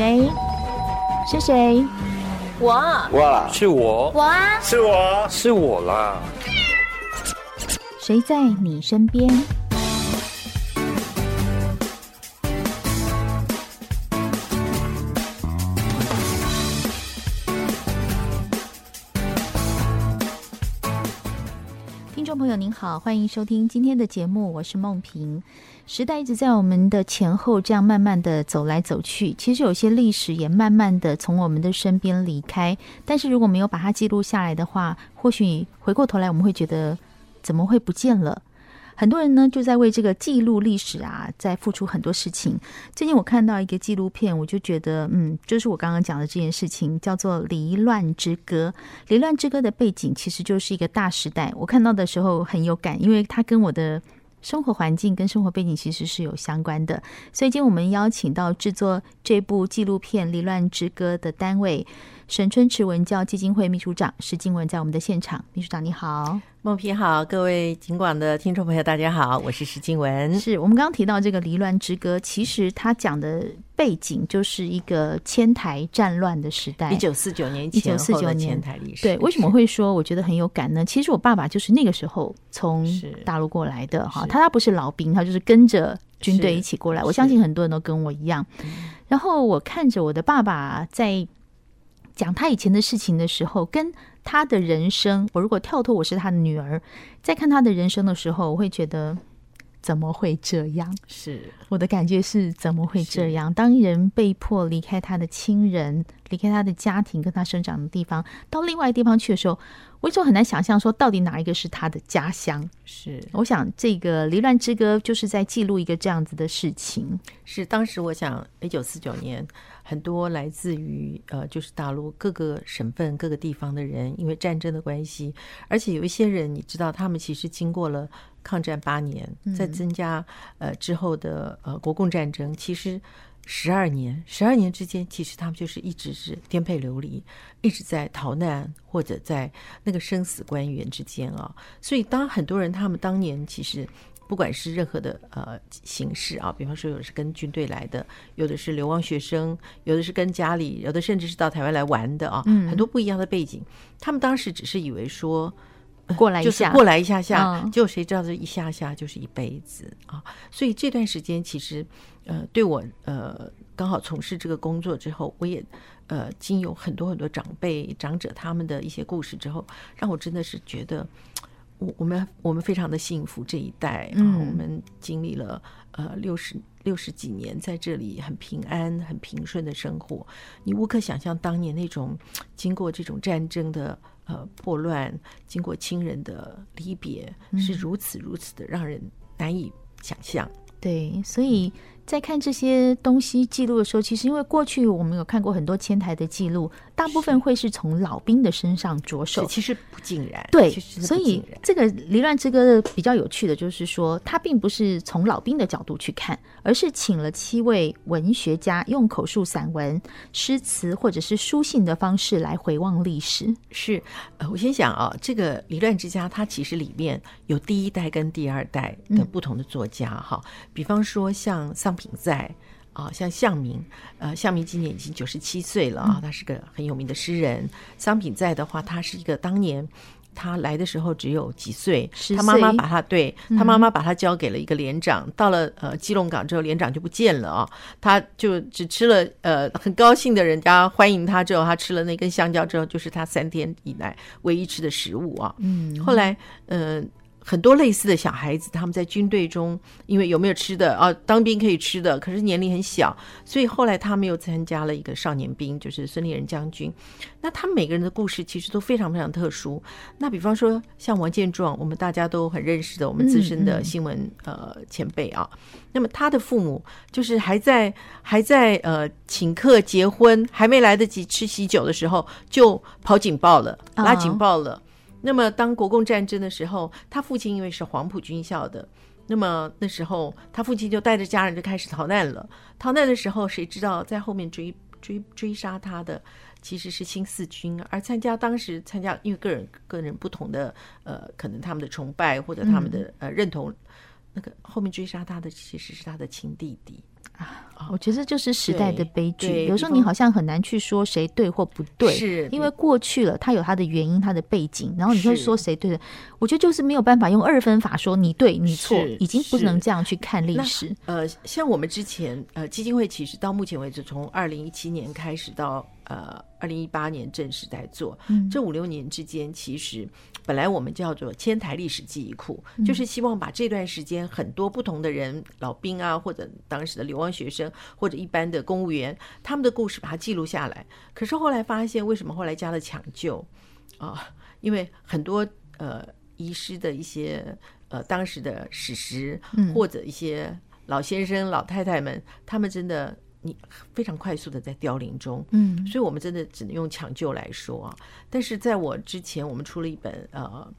谁？是谁？我。我，是我。我啊，是我，是我啦。谁在你身边？好，欢迎收听今天的节目，我是梦萍。时代一直在我们的前后这样慢慢的走来走去，其实有些历史也慢慢的从我们的身边离开。但是如果没有把它记录下来的话，或许回过头来我们会觉得。怎么会不见了？很多人呢就在为这个记录历史啊，在付出很多事情。最近我看到一个纪录片，我就觉得，嗯，就是我刚刚讲的这件事情，叫做《离乱之歌》。《离乱之歌》的背景其实就是一个大时代。我看到的时候很有感，因为它跟我的生活环境跟生活背景其实是有相关的。所以今天我们邀请到制作这部纪录片《离乱之歌》的单位。沈春池文教基金会秘书长石静文在我们的现场，秘书长你好，梦平好，各位警广的听众朋友大家好，我是石静文。是我们刚刚提到这个《离乱之歌》，其实他讲的背景就是一个迁台战乱的时代，一九四九年前后的迁台历史。对，为什么会说我觉得很有感呢？其实我爸爸就是那个时候从大陆过来的哈，他他不是老兵，他就是跟着军队一起过来。我相信很多人都跟我一样。然后我看着我的爸爸在。讲他以前的事情的时候，跟他的人生，我如果跳脱我是他的女儿，在看他的人生的时候，我会觉得怎么会这样？是我的感觉是怎么会这样？当人被迫离开他的亲人，离开他的家庭，跟他生长的地方，到另外一地方去的时候，我一直很难想象说到底哪一个是他的家乡。是，我想这个《离乱之歌》就是在记录一个这样子的事情。是，当时我想一九四九年。很多来自于呃，就是大陆各个省份、各个地方的人，因为战争的关系，而且有一些人，你知道，他们其实经过了抗战八年，再增加呃之后的呃国共战争，其实十二年，十二年之间，其实他们就是一直是颠沛流离，一直在逃难或者在那个生死关员之间啊。所以，当很多人他们当年其实。不管是任何的呃形式啊，比方说有的是跟军队来的，有的是流亡学生，有的是跟家里，有的甚至是到台湾来玩的啊，嗯、很多不一样的背景。他们当时只是以为说过来一下，就是过来一下下，结果谁知道这一下下就是一辈子啊！所以这段时间其实呃，对我呃刚好从事这个工作之后，我也呃经有很多很多长辈长者他们的一些故事之后，让我真的是觉得。我我们我们非常的幸福，这一代啊，我们经历了呃六十六十几年在这里很平安、很平顺的生活。你无可想象当年那种经过这种战争的呃破乱，经过亲人的离别，是如此如此的让人难以想象。对，所以。在看这些东西记录的时候，其实因为过去我们有看过很多迁台的记录，大部分会是从老兵的身上着手。其实不尽然，对，所以这个《离乱之歌》比较有趣的就是说，它并不是从老兵的角度去看，而是请了七位文学家用口述散文、诗词或者是书信的方式来回望历史。是，呃，我先想啊，这个《离乱之家》它其实里面有第一代跟第二代的不同的作家哈，嗯、比方说像桑。品在啊，像向明，呃，向明今年已经九十七岁了啊，他是个很有名的诗人。桑品在的话，他是一个当年他来的时候只有几岁，他妈妈把他对他妈妈把他交给了一个连长，到了呃基隆港之后，连长就不见了啊，他就只吃了呃很高兴的人家欢迎他之后，他吃了那根香蕉之后，就是他三天以来唯一吃的食物啊。嗯，后来嗯。呃很多类似的小孩子，他们在军队中，因为有没有吃的啊？当兵可以吃的，可是年龄很小，所以后来他们又参加了一个少年兵，就是孙立人将军。那他们每个人的故事其实都非常非常特殊。那比方说像王建壮，我们大家都很认识的，我们资深的新闻呃前辈啊。那么他的父母就是还在还在呃请客结婚，还没来得及吃喜酒的时候，就跑警报了，拉警报了。那么，当国共战争的时候，他父亲因为是黄埔军校的，那么那时候他父亲就带着家人就开始逃难了。逃难的时候，谁知道在后面追追追杀他的其实是新四军，而参加当时参加，因为个人个人不同的呃，可能他们的崇拜或者他们的呃认同，那个后面追杀他的其实是他的亲弟弟啊。我觉得就是时代的悲剧。有时候你好像很难去说谁对或不对，是因为过去了，它有它的原因、它的背景，然后你会说谁对的。我觉得就是没有办法用二分法说你对你错，已经不能这样去看历史。呃，像我们之前呃基金会其实到目前为止，从二零一七年开始到呃二零一八年正式在做，嗯，这五六年之间，其实本来我们叫做千台历史记忆库，嗯，就是希望把这段时间很多不同的人，老兵啊，或者当时的流亡学生，或者一般的公务员，他们的故事把它记录下来。可是后来发现，为什么后来加了抢救啊？因为很多呃遗失的一些呃当时的史实，或者一些老先生、老太太们，他们真的。你非常快速的在凋零中，嗯，所以我们真的只能用抢救来说啊。但是在我之前，我们出了一本呃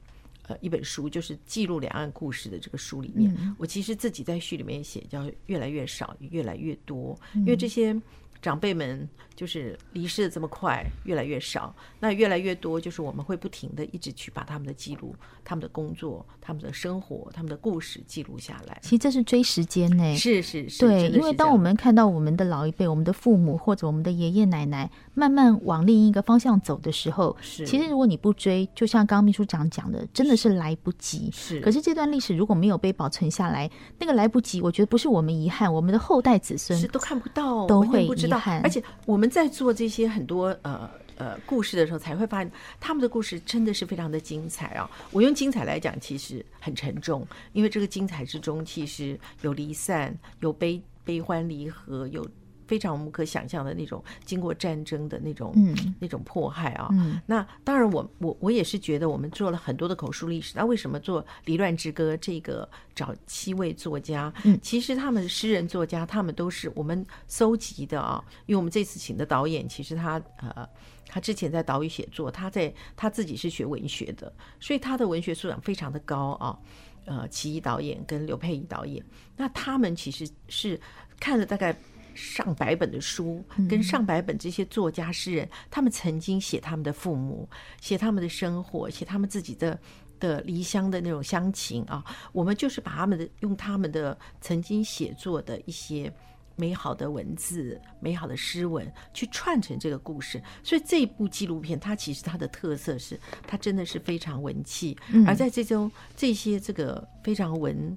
呃一本书，就是记录两岸故事的这个书里面，嗯，我其实自己在序里面写叫越来越少，越来越多，因为这些。长辈们就是离世的这么快，越来越少，那越来越多，就是我们会不停的一直去把他们的记录、他们的工作、他们的生活、他们的故事记录下来。其实这是追时间呢，是是是，对，因为当我们看到我们的老一辈、我们的父母或者我们的爷爷奶奶慢慢往另一个方向走的时候，是，其实如果你不追，就像刚刚秘书长讲的，真的是来不及。是，可是这段历史如果没有被保存下来，那个来不及，我觉得不是我们遗憾，我们的后代子孙是都看不到，都会遗憾。而且我们在做这些很多呃呃故事的时候，才会发现他们的故事真的是非常的精彩啊！我用精彩来讲，其实很沉重，因为这个精彩之中，其实有离散，有悲悲欢离合，有。非常我们可想象的那种经过战争的那种、嗯、那种迫害啊，嗯、那当然我我我也是觉得我们做了很多的口述历史。那为什么做《离乱之歌》这个找七位作家？嗯，其实他们诗人作家，他们都是我们搜集的啊。因为我们这次请的导演，其实他呃，他之前在岛屿写作，他在他自己是学文学的，所以他的文学素养非常的高啊。呃，齐一导演跟刘佩仪导演，那他们其实是看了大概。上百本的书，跟上百本这些作家诗人，他们曾经写他们的父母，写他们的生活，写他们自己的的离乡的那种乡情啊。我们就是把他们的用他们的曾经写作的一些美好的文字、美好的诗文，去串成这个故事。所以这一部纪录片，它其实它的特色是，它真的是非常文气，而在这种这些这个非常文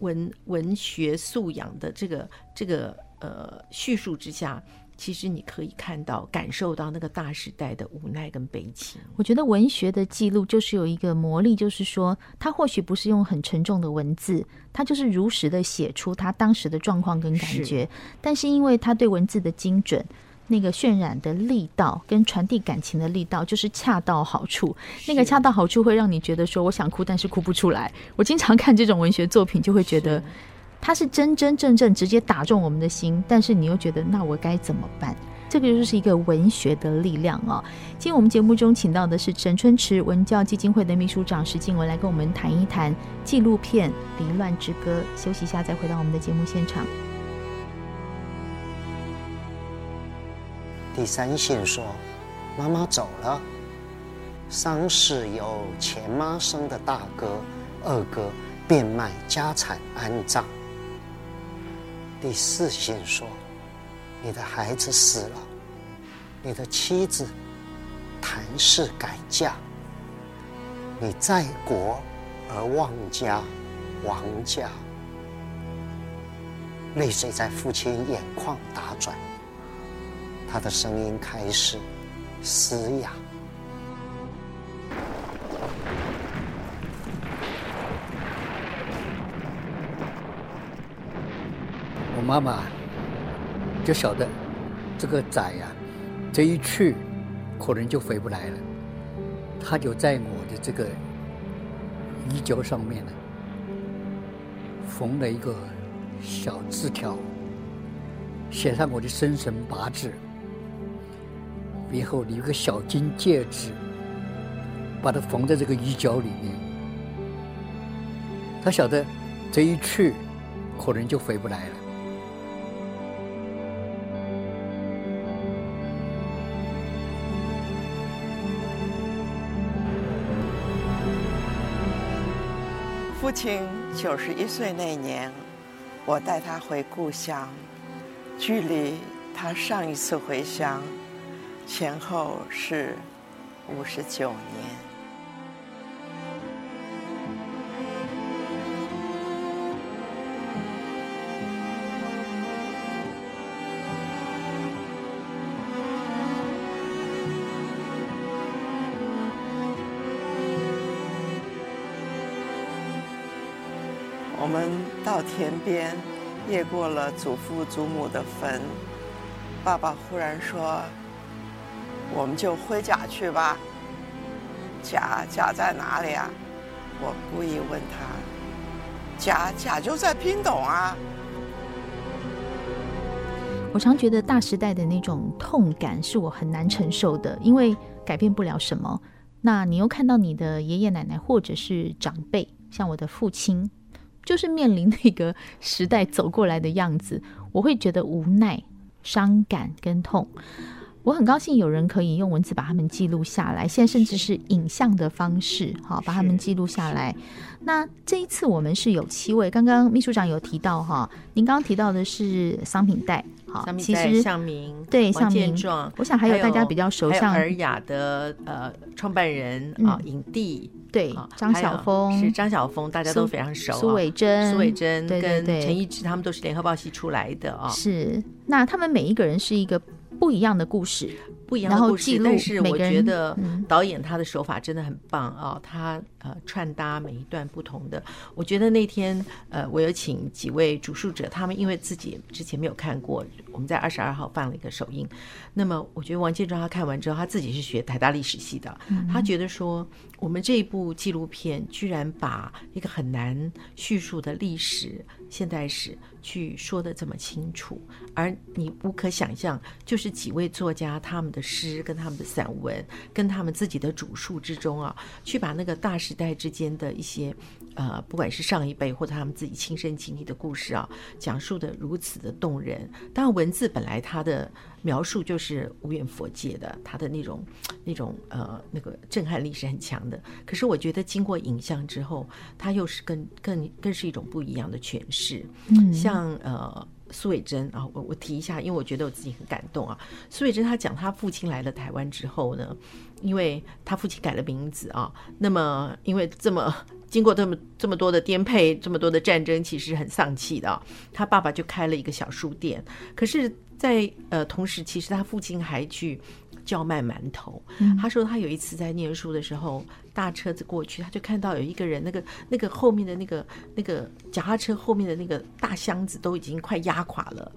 文文学素养的这个这个。呃，叙述之下，其实你可以看到、感受到那个大时代的无奈跟悲情。我觉得文学的记录就是有一个魔力，就是说，它或许不是用很沉重的文字，它就是如实的写出他当时的状况跟感觉。是但是因为他对文字的精准，那个渲染的力道跟传递感情的力道，就是恰到好处。那个恰到好处会让你觉得说，我想哭，但是哭不出来。我经常看这种文学作品，就会觉得。它是真真正正直接打中我们的心，但是你又觉得那我该怎么办？这个就是一个文学的力量哦。今天我们节目中请到的是陈春池文教基金会的秘书长石静文来跟我们谈一谈纪录片《离乱之歌》。休息一下，再回到我们的节目现场。第三线说：“妈妈走了，丧事由前妈生的大哥、二哥变卖家产安葬。”第四线说：“你的孩子死了，你的妻子谈事改嫁，你在国而忘家，亡家。”泪水在父亲眼眶打转，他的声音开始嘶哑。妈妈就晓得这个仔呀，这一去可能就回不来了。他就在我的这个衣角上面呢，缝了一个小字条，写上我的生辰八字，然后留个小金戒指，把它缝在这个衣角里面。他晓得这一去可能就回不来了。父亲九十一岁那年，我带他回故乡，距离他上一次回乡前后是五十九年。田边，越过了祖父祖母的坟。爸爸忽然说：“我们就回家去吧。”家家在哪里啊？我故意问他：“家家就在屏东啊。”我常觉得大时代的那种痛感是我很难承受的，因为改变不了什么。那你又看到你的爷爷奶奶或者是长辈，像我的父亲。就是面临那个时代走过来的样子，我会觉得无奈、伤感跟痛。我很高兴有人可以用文字把它们记录下来，现在甚至是影像的方式，好把它们记录下来。那这一次我们是有七位，刚刚秘书长有提到哈，您刚刚提到的是商品代，好，其实向明对向明，我想还有大家比较熟悉像尔雅的呃创办人啊影帝。对，张晓峰是张晓峰，大家都非常熟。苏伟珍、苏伟珍跟陈一之，他们都是联合报系出来的啊。是，那他们每一个人是一个不一样的故事。不一样的故事，但是我觉得导演他的手法真的很棒啊！他呃穿搭每一段不同的，我觉得那天呃我有请几位主述者，他们因为自己之前没有看过，我们在二十二号放了一个首映。那么我觉得王建忠他看完之后，他自己是学台大历史系的，他觉得说我们这一部纪录片居然把一个很难叙述的历史现代史去说的这么清楚，而你无可想象，就是几位作家他们的。诗跟他们的散文，跟他们自己的主述之中啊，去把那个大时代之间的一些呃，不管是上一辈或者他们自己亲身经历的故事啊，讲述的如此的动人。当然，文字本来它的描述就是无远佛界的，它的那种那种呃那个震撼力是很强的。可是我觉得经过影像之后，它又是更更更是一种不一样的诠释。嗯，像呃。苏伟珍啊，我我提一下，因为我觉得我自己很感动啊。苏伟珍他讲他父亲来了台湾之后呢，因为他父亲改了名字啊，那么因为这么经过这么这么多的颠沛，这么多的战争，其实很丧气的。他爸爸就开了一个小书店，可是在呃同时，其实他父亲还去。叫卖馒头。他说他有一次在念书的时候，大车子过去，他就看到有一个人，那个那个后面的那个那个脚踏车后面的那个大箱子都已经快压垮了，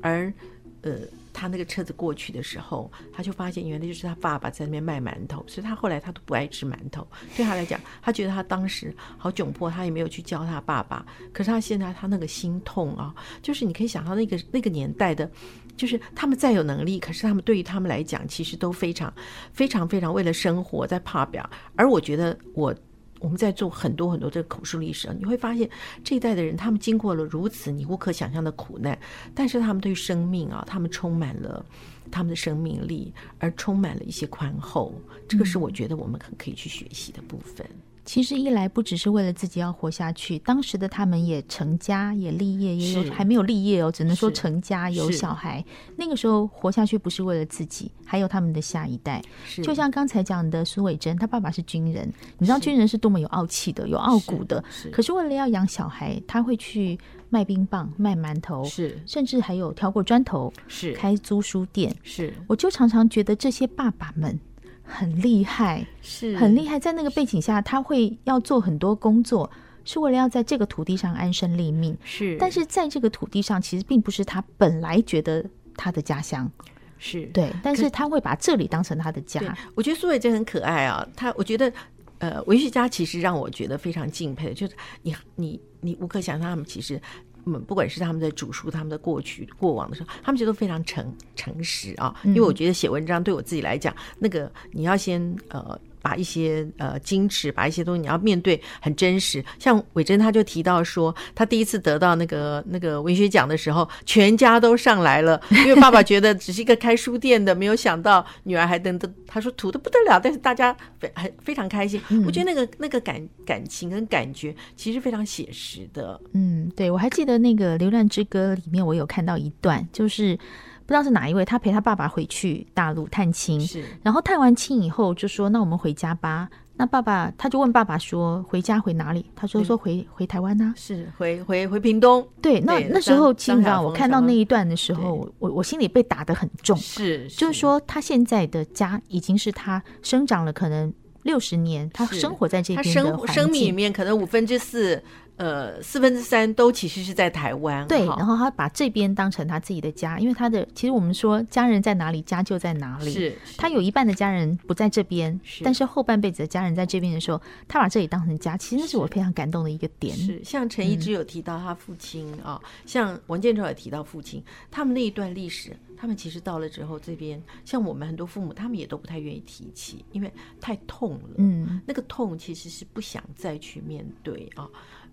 而呃。他那个车子过去的时候，他就发现原来就是他爸爸在那边卖馒头，所以他后来他都不爱吃馒头。对他来讲，他觉得他当时好窘迫，他也没有去教他爸爸。可是他现在他那个心痛啊，就是你可以想到那个那个年代的，就是他们再有能力，可是他们对于他们来讲，其实都非常非常非常为了生活在怕表。而我觉得我。我们在做很多很多这个口述历史，你会发现这一代的人，他们经过了如此你无可想象的苦难，但是他们对生命啊，他们充满了他们的生命力，而充满了一些宽厚，这个是我觉得我们很可以去学习的部分。其实一来不只是为了自己要活下去，当时的他们也成家也立业，也有还没有立业哦，只能说成家有小孩。那个时候活下去不是为了自己，还有他们的下一代。就像刚才讲的苏伟珍，他爸爸是军人，你知道军人是多么有傲气的，有傲骨的。可是为了要养小孩，他会去卖冰棒、卖馒头，是甚至还有挑过砖头，是开租书店。是，我就常常觉得这些爸爸们。很厉害，是很厉害。在那个背景下，他会要做很多工作，是为了要在这个土地上安身立命。是，但是在这个土地上，其实并不是他本来觉得他的家乡。是对，但是他会把这里当成他的家。我觉得苏伟真很可爱啊，他我觉得，呃，文学家其实让我觉得非常敬佩的，就是你你你无可想象，他们其实。嗯，不管是他们在主述他们的过去过往的时候，他们觉得非常诚诚实啊。因为我觉得写文章对我自己来讲，那个你要先呃。把一些呃矜持，把一些东西你要面对很真实。像伟珍他就提到说，他第一次得到那个那个文学奖的时候，全家都上来了，因为爸爸觉得只是一个开书店的，没有想到女儿还能得，他说土的不得了，但是大家非很非常开心。我觉得那个那个感感情跟感觉其实非常写实的。嗯，对，我还记得那个《流浪之歌》里面，我有看到一段，就是。不知道是哪一位，他陪他爸爸回去大陆探亲，是，然后探完亲以后就说：“那我们回家吧。”那爸爸他就问爸爸说：“回家回哪里？”他说：“说回回台湾呢、啊，是回回回屏东。”对，那那时候，我看到那一段的时候，我我心里被打得很重，是，就是说他现在的家已经是他生长了可能六十年，他生活在这边的生生命里面可能五分之四。呃，四分之三都其实是在台湾，对。然后他把这边当成他自己的家，因为他的其实我们说家人在哪里，家就在哪里。是，是他有一半的家人不在这边，是但是后半辈子的家人在这边的时候，他把这里当成家，其实那是我非常感动的一个点。是，像陈一之有提到他父亲啊、嗯哦，像王建超也提到父亲，他们那一段历史，他们其实到了之后这边，像我们很多父母，他们也都不太愿意提起，因为太痛了。嗯，那个痛其实是不想再去面对啊。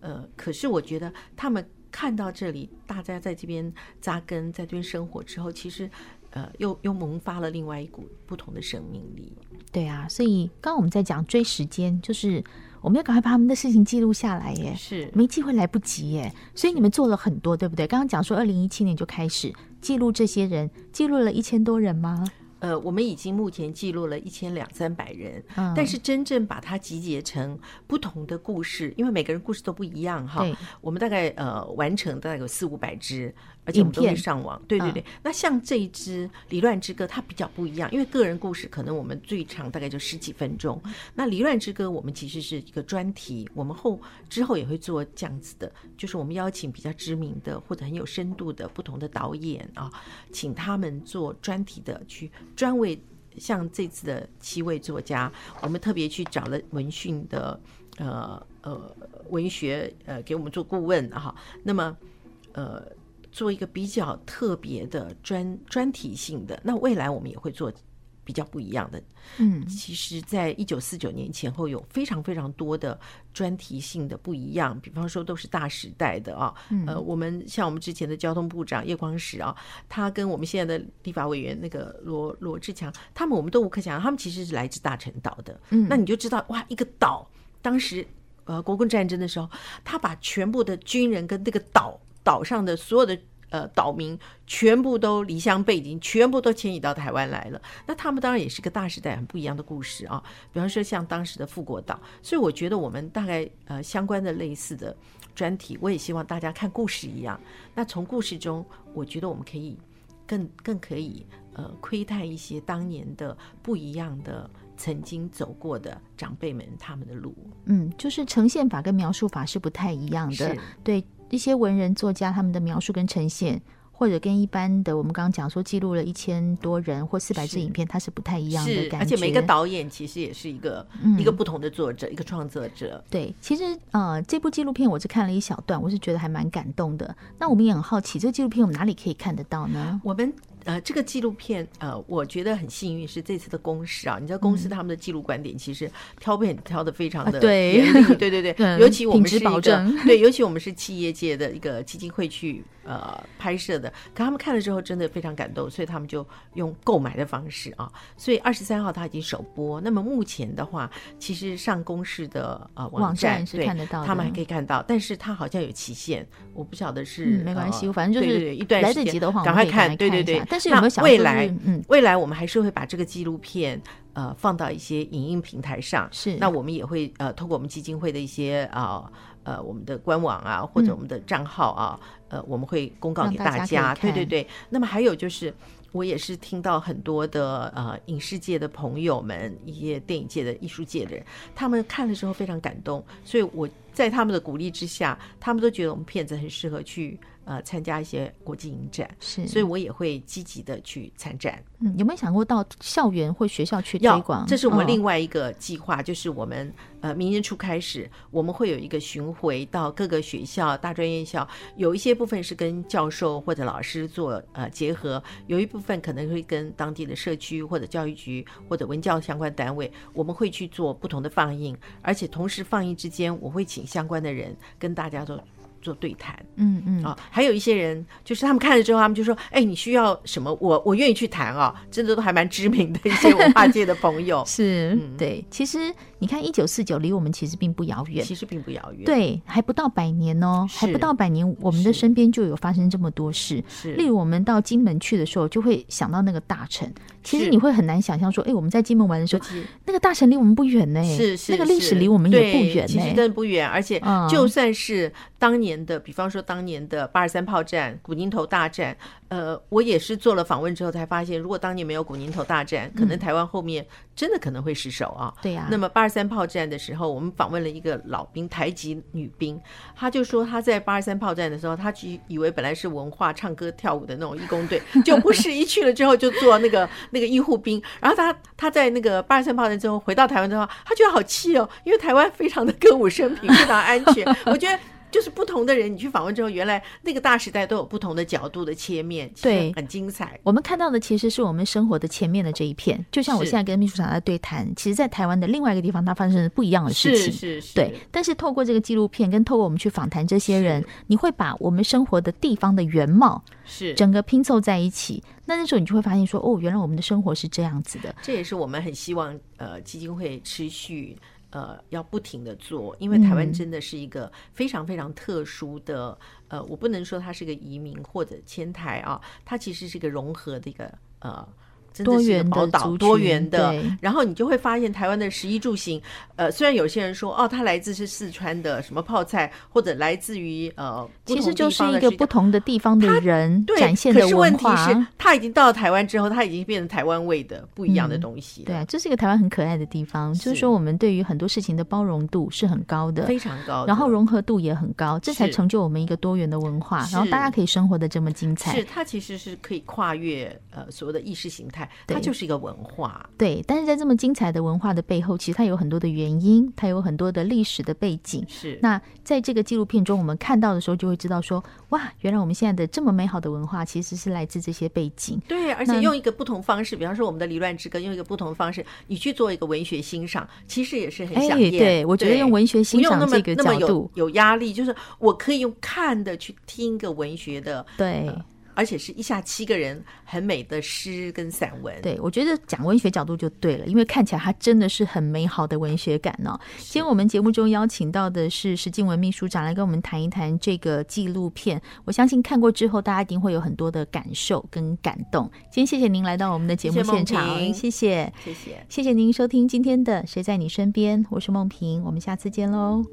哦呃，可是我觉得他们看到这里，大家在这边扎根，在这边生活之后，其实，呃，又又萌发了另外一股不同的生命力。对啊，所以刚刚我们在讲追时间，就是我们要赶快把他们的事情记录下来耶。是，没机会来不及耶。所以你们做了很多，对不对？刚刚讲说，二零一七年就开始记录这些人，记录了一千多人吗？呃，我们已经目前记录了一千两三百人，嗯，但是真正把它集结成不同的故事，因为每个人故事都不一样哈。对，我们大概呃完成大概有四五百支。而且我们都会上网，对对对。那像这一支《离乱之歌》，它比较不一样，因为个人故事可能我们最长大概就十几分钟。那《离乱之歌》我们其实是一个专题，我们后之后也会做这样子的，就是我们邀请比较知名的或者很有深度的不同的导演啊，请他们做专题的去专为像这次的七位作家，我们特别去找了文讯的呃呃文学呃给我们做顾问哈。那么呃。做一个比较特别的专专题性的，那未来我们也会做比较不一样的。嗯，其实，在一九四九年前后有非常非常多的专题性的不一样，比方说都是大时代的啊。呃，我们像我们之前的交通部长叶光石啊，他跟我们现在的立法委员那个罗罗志强，他们我们都无可想象，他们其实是来自大陈岛的。嗯，那你就知道哇，一个岛，当时呃国共战争的时候，他把全部的军人跟那个岛。岛上的所有的呃岛民全部都离乡背井，全部都迁移到台湾来了。那他们当然也是个大时代很不一样的故事啊。比方说像当时的富国岛，所以我觉得我们大概呃相关的类似的专题，我也希望大家看故事一样。那从故事中，我觉得我们可以更更可以呃窥探一些当年的不一样的曾经走过的长辈们他们的路。嗯，就是呈现法跟描述法是不太一样的，对。一些文人作家他们的描述跟呈现，或者跟一般的我们刚刚讲说记录了一千多人或四百支影片，它是不太一样的感觉。而且每个导演其实也是一个、嗯、一个不同的作者，一个创作者。对，其实呃，这部纪录片我是看了一小段，我是觉得还蛮感动的。那我们也很好奇，这个纪录片我们哪里可以看得到呢？我们。呃，这个纪录片，呃，我觉得很幸运是这次的公示啊。你知道公司他们的记录观点其实挑片挑的非常的对对对 对，尤其我们是一个对，尤其我们是企业界的一个基金会去呃拍摄的，可他们看了之后真的非常感动，所以他们就用购买的方式啊。所以二十三号他已经首播，那么目前的话，其实上公视的呃网站，是看得到的，他们还可以看到，但是他好像有期限，我不晓得是、嗯、没关系，反正就是一段时间来得及的话，赶快看，对对对。但是有没有想未来，嗯，未来我们还是会把这个纪录片，呃，放到一些影音平台上。是，那我们也会呃，通过我们基金会的一些啊，呃，我们的官网啊，或者我们的账号啊，嗯、呃，我们会公告给大家。大家对对对。那么还有就是，我也是听到很多的呃影视界的朋友们，一些电影界的艺术界的人，他们看了之后非常感动，所以我在他们的鼓励之下，他们都觉得我们片子很适合去。呃参加一些国际影展，是，所以我也会积极的去参展。嗯，有没有想过到校园或学校去推广？这是我们另外一个计划，哦、就是我们呃明年初开始，我们会有一个巡回到各个学校、大专院校，有一些部分是跟教授或者老师做呃结合，有一部分可能会跟当地的社区或者教育局或者文教相关单位，我们会去做不同的放映，而且同时放映之间，我会请相关的人跟大家做。做对谈，嗯嗯。啊，还有一些人，就是他们看了之后，他们就说：“哎，你需要什么？我我愿意去谈啊！”真的都还蛮知名的一些文化界的朋友，是、嗯、对。其实你看，一九四九离我们其实并不遥远，其实并不遥远，对，还不到百年哦，还不到百年，我们的身边就有发生这么多事。是，例如我们到金门去的时候，就会想到那个大臣。其实你会很难想象说，哎，我们在金门玩的时候，那个大臣离我们不远呢，是是，那个历史离我们也不远呢，其实真的不远。而且就算是当年的，比方说当年的八二三炮战、古宁头大战，呃，我也是做了访问之后才发现，如果当年没有古宁头大战，可能台湾后面真的可能会失守啊。对呀。那么八二三炮战的时候，我们访问了一个老兵，台籍女兵，她就说她在八二三炮战的时候，她去以为本来是文化唱歌跳舞的那种义工队，就不是一去了之后就做那个。那个医护兵，然后她她在那个八二三炮战之后回到台湾之后，她觉得好气哦，因为台湾非常的歌舞升平，非常安全。我觉得。就是不同的人，你去访问之后，原来那个大时代都有不同的角度的切面，对，很精彩。我们看到的其实是我们生活的前面的这一片，就像我现在跟秘书长在对谈，其实，在台湾的另外一个地方，它发生了不一样的事情，是是是。对，但是透过这个纪录片，跟透过我们去访谈这些人，你会把我们生活的地方的原貌是整个拼凑在一起。那那时候你就会发现说，哦，原来我们的生活是这样子的。这也是我们很希望呃基金会持续。呃，要不停的做，因为台湾真的是一个非常非常特殊的，嗯、呃，我不能说它是个移民或者迁台啊，它其实是一个融合的一个呃。多元的多元的，然后你就会发现台湾的食衣住行，呃，虽然有些人说哦，他来自是四川的什么泡菜，或者来自于呃，其实就是一个不同的地方的人展现的文化。可是问题是，他已经到了台湾之后，他已经变成台湾味的不一样的东西。对啊，这是一个台湾很可爱的地方，就是说我们对于很多事情的包容度是很高的，非常高，然后融合度也很高，这才成就我们一个多元的文化，然后大家可以生活的这么精彩。是它其实是可以跨越呃所谓的意识形态，它就是一个。文化对，但是在这么精彩的文化的背后，其实它有很多的原因，它有很多的历史的背景。是那在这个纪录片中，我们看到的时候，就会知道说，哇，原来我们现在的这么美好的文化，其实是来自这些背景。对，而且用一个不同方式，比方说我们的离乱之歌，用一个不同的方式，你去做一个文学欣赏，其实也是很想。对，我觉得用文学欣赏这个角度有压力，就是我可以用看的去听一个文学的对。呃而且是一下七个人很美的诗跟散文，对我觉得讲文学角度就对了，因为看起来它真的是很美好的文学感呢。今天我们节目中邀请到的是石静文秘书长来跟我们谈一谈这个纪录片，我相信看过之后大家一定会有很多的感受跟感动。今天谢谢您来到我们的节目现场，谢谢谢谢谢谢您收听今天的《谁在你身边》，我是梦萍，我们下次见喽。